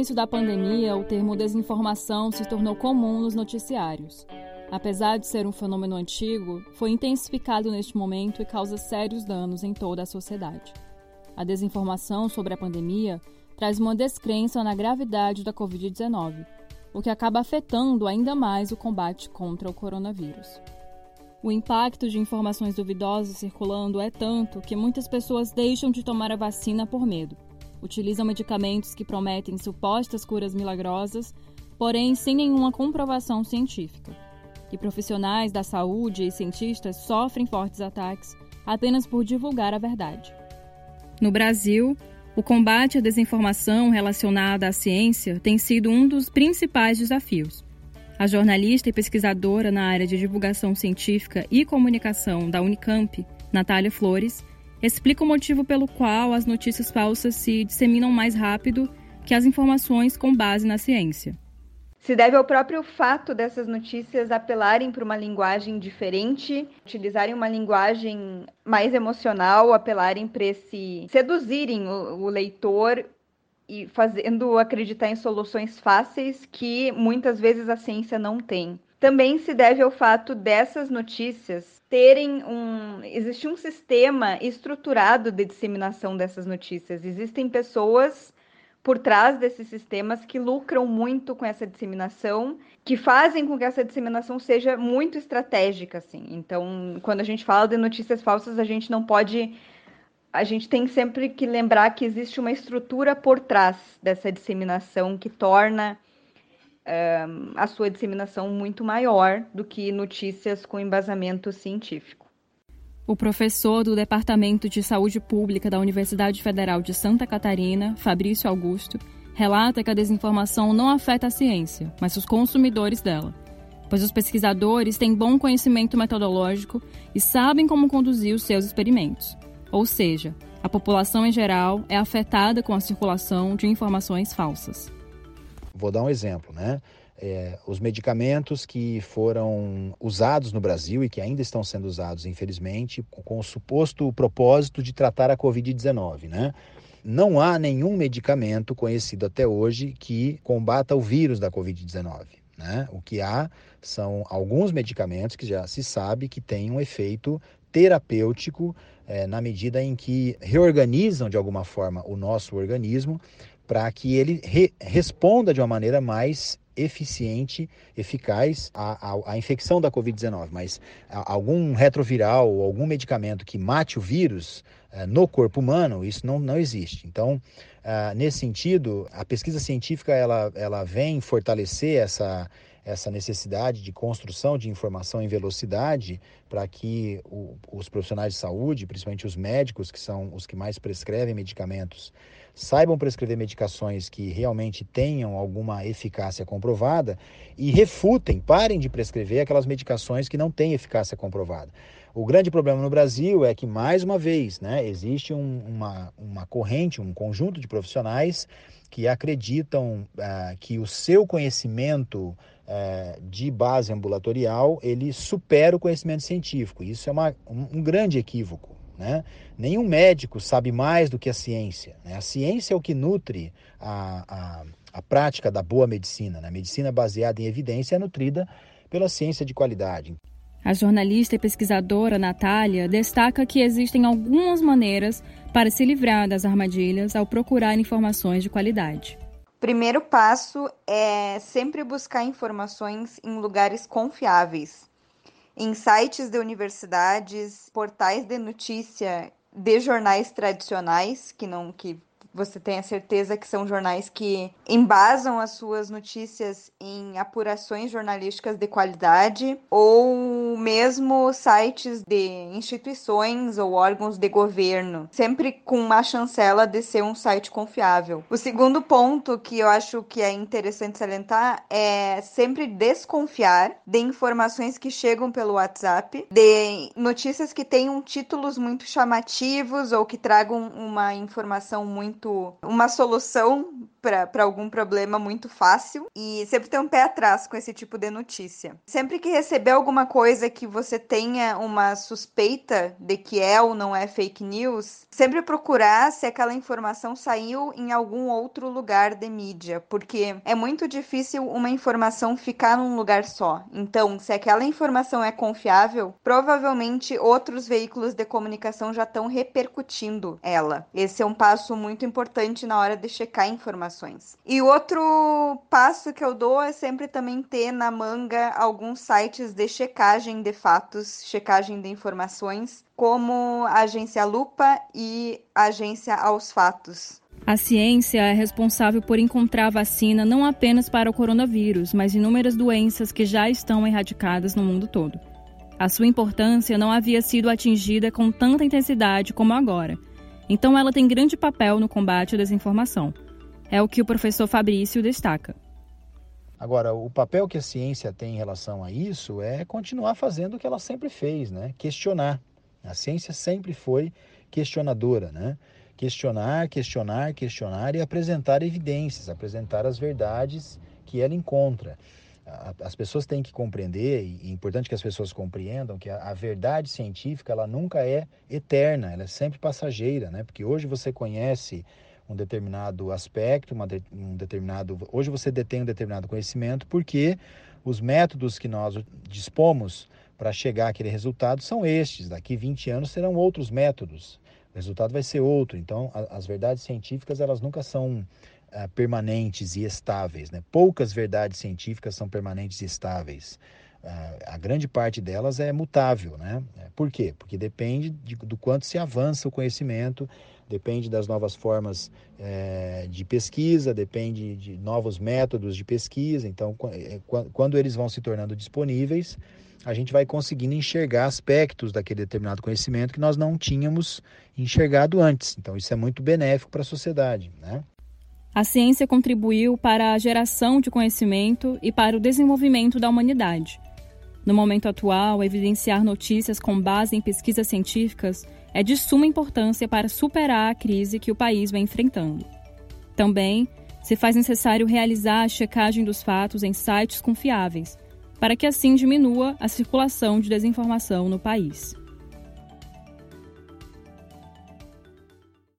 início da pandemia, o termo desinformação se tornou comum nos noticiários. Apesar de ser um fenômeno antigo, foi intensificado neste momento e causa sérios danos em toda a sociedade. A desinformação sobre a pandemia traz uma descrença na gravidade da Covid-19, o que acaba afetando ainda mais o combate contra o coronavírus. O impacto de informações duvidosas circulando é tanto que muitas pessoas deixam de tomar a vacina por medo. Utilizam medicamentos que prometem supostas curas milagrosas, porém sem nenhuma comprovação científica. E profissionais da saúde e cientistas sofrem fortes ataques apenas por divulgar a verdade. No Brasil, o combate à desinformação relacionada à ciência tem sido um dos principais desafios. A jornalista e pesquisadora na área de divulgação científica e comunicação da Unicamp, Natália Flores, explica o motivo pelo qual as notícias falsas se disseminam mais rápido que as informações com base na ciência se deve ao próprio fato dessas notícias apelarem para uma linguagem diferente, utilizarem uma linguagem mais emocional, apelarem para esse seduzirem o, o leitor e fazendo acreditar em soluções fáceis que muitas vezes a ciência não tem. Também se deve ao fato dessas notícias terem um. Existe um sistema estruturado de disseminação dessas notícias. Existem pessoas por trás desses sistemas que lucram muito com essa disseminação, que fazem com que essa disseminação seja muito estratégica, assim. Então, quando a gente fala de notícias falsas, a gente não pode a gente tem sempre que lembrar que existe uma estrutura por trás dessa disseminação que torna a sua disseminação muito maior do que notícias com embasamento científico. O professor do Departamento de Saúde Pública da Universidade Federal de Santa Catarina, Fabrício Augusto, relata que a desinformação não afeta a ciência, mas os consumidores dela, pois os pesquisadores têm bom conhecimento metodológico e sabem como conduzir os seus experimentos. Ou seja, a população em geral é afetada com a circulação de informações falsas. Vou dar um exemplo, né? é, os medicamentos que foram usados no Brasil e que ainda estão sendo usados, infelizmente, com o suposto propósito de tratar a Covid-19, né? Não há nenhum medicamento conhecido até hoje que combata o vírus da Covid-19. Né? O que há são alguns medicamentos que já se sabe que têm um efeito terapêutico é, na medida em que reorganizam de alguma forma o nosso organismo para que ele re responda de uma maneira mais eficiente, eficaz à, à, à infecção da Covid-19, mas algum retroviral ou algum medicamento que mate o vírus uh, no corpo humano, isso não, não existe. Então, uh, nesse sentido, a pesquisa científica ela, ela vem fortalecer essa, essa necessidade de construção de informação em velocidade para que o, os profissionais de saúde, principalmente os médicos, que são os que mais prescrevem medicamentos, saibam prescrever medicações que realmente tenham alguma eficácia comprovada e refutem, parem de prescrever aquelas medicações que não têm eficácia comprovada. O grande problema no Brasil é que, mais uma vez, né, existe um, uma, uma corrente, um conjunto de profissionais que acreditam uh, que o seu conhecimento de base ambulatorial ele supera o conhecimento científico. Isso é uma, um, um grande equívoco. Né? Nenhum médico sabe mais do que a ciência. Né? A ciência é o que nutre a, a, a prática da boa medicina. Né? A medicina baseada em evidência é nutrida pela ciência de qualidade. A jornalista e pesquisadora Natália destaca que existem algumas maneiras para se livrar das armadilhas ao procurar informações de qualidade. Primeiro passo é sempre buscar informações em lugares confiáveis, em sites de universidades, portais de notícia de jornais tradicionais, que não que você tenha certeza que são jornais que embasam as suas notícias em apurações jornalísticas de qualidade ou mesmo sites de instituições ou órgãos de governo, sempre com uma chancela de ser um site confiável. O segundo ponto que eu acho que é interessante salientar é sempre desconfiar de informações que chegam pelo WhatsApp, de notícias que tenham títulos muito chamativos ou que tragam uma informação muito uma solução para algum problema muito fácil e sempre ter um pé atrás com esse tipo de notícia. Sempre que receber alguma coisa que você tenha uma suspeita de que é ou não é fake news, sempre procurar se aquela informação saiu em algum outro lugar de mídia, porque é muito difícil uma informação ficar num lugar só. Então, se aquela informação é confiável, provavelmente outros veículos de comunicação já estão repercutindo ela. Esse é um passo muito importante na hora de checar informações. E outro passo que eu dou é sempre também ter na manga alguns sites de checagem de fatos, checagem de informações, como a agência Lupa e a agência Aos Fatos. A ciência é responsável por encontrar vacina não apenas para o coronavírus, mas inúmeras doenças que já estão erradicadas no mundo todo. A sua importância não havia sido atingida com tanta intensidade como agora. Então, ela tem grande papel no combate à desinformação. É o que o professor Fabrício destaca. Agora, o papel que a ciência tem em relação a isso é continuar fazendo o que ela sempre fez, né? Questionar. A ciência sempre foi questionadora, né? Questionar, questionar, questionar e apresentar evidências, apresentar as verdades que ela encontra as pessoas têm que compreender, e é importante que as pessoas compreendam que a, verdade científica ela nunca é eterna, ela é sempre passageira, né? Porque hoje você conhece um determinado aspecto, de, um determinado, hoje você detém um determinado conhecimento porque os métodos que nós dispomos para chegar àquele resultado são estes. Daqui 20 anos serão outros métodos. O resultado vai ser outro. Então, a, as verdades científicas elas nunca são uh, permanentes e estáveis. Né? Poucas verdades científicas são permanentes e estáveis. Uh, a grande parte delas é mutável. Né? É, por quê? Porque depende de, do quanto se avança o conhecimento, depende das novas formas é, de pesquisa, depende de novos métodos de pesquisa. Então, quando eles vão se tornando disponíveis, a gente vai conseguindo enxergar aspectos daquele determinado conhecimento que nós não tínhamos enxergado antes. Então, isso é muito benéfico para a sociedade. Né? A ciência contribuiu para a geração de conhecimento e para o desenvolvimento da humanidade. No momento atual, evidenciar notícias com base em pesquisas científicas é de suma importância para superar a crise que o país vem enfrentando. Também se faz necessário realizar a checagem dos fatos em sites confiáveis, para que assim diminua a circulação de desinformação no país.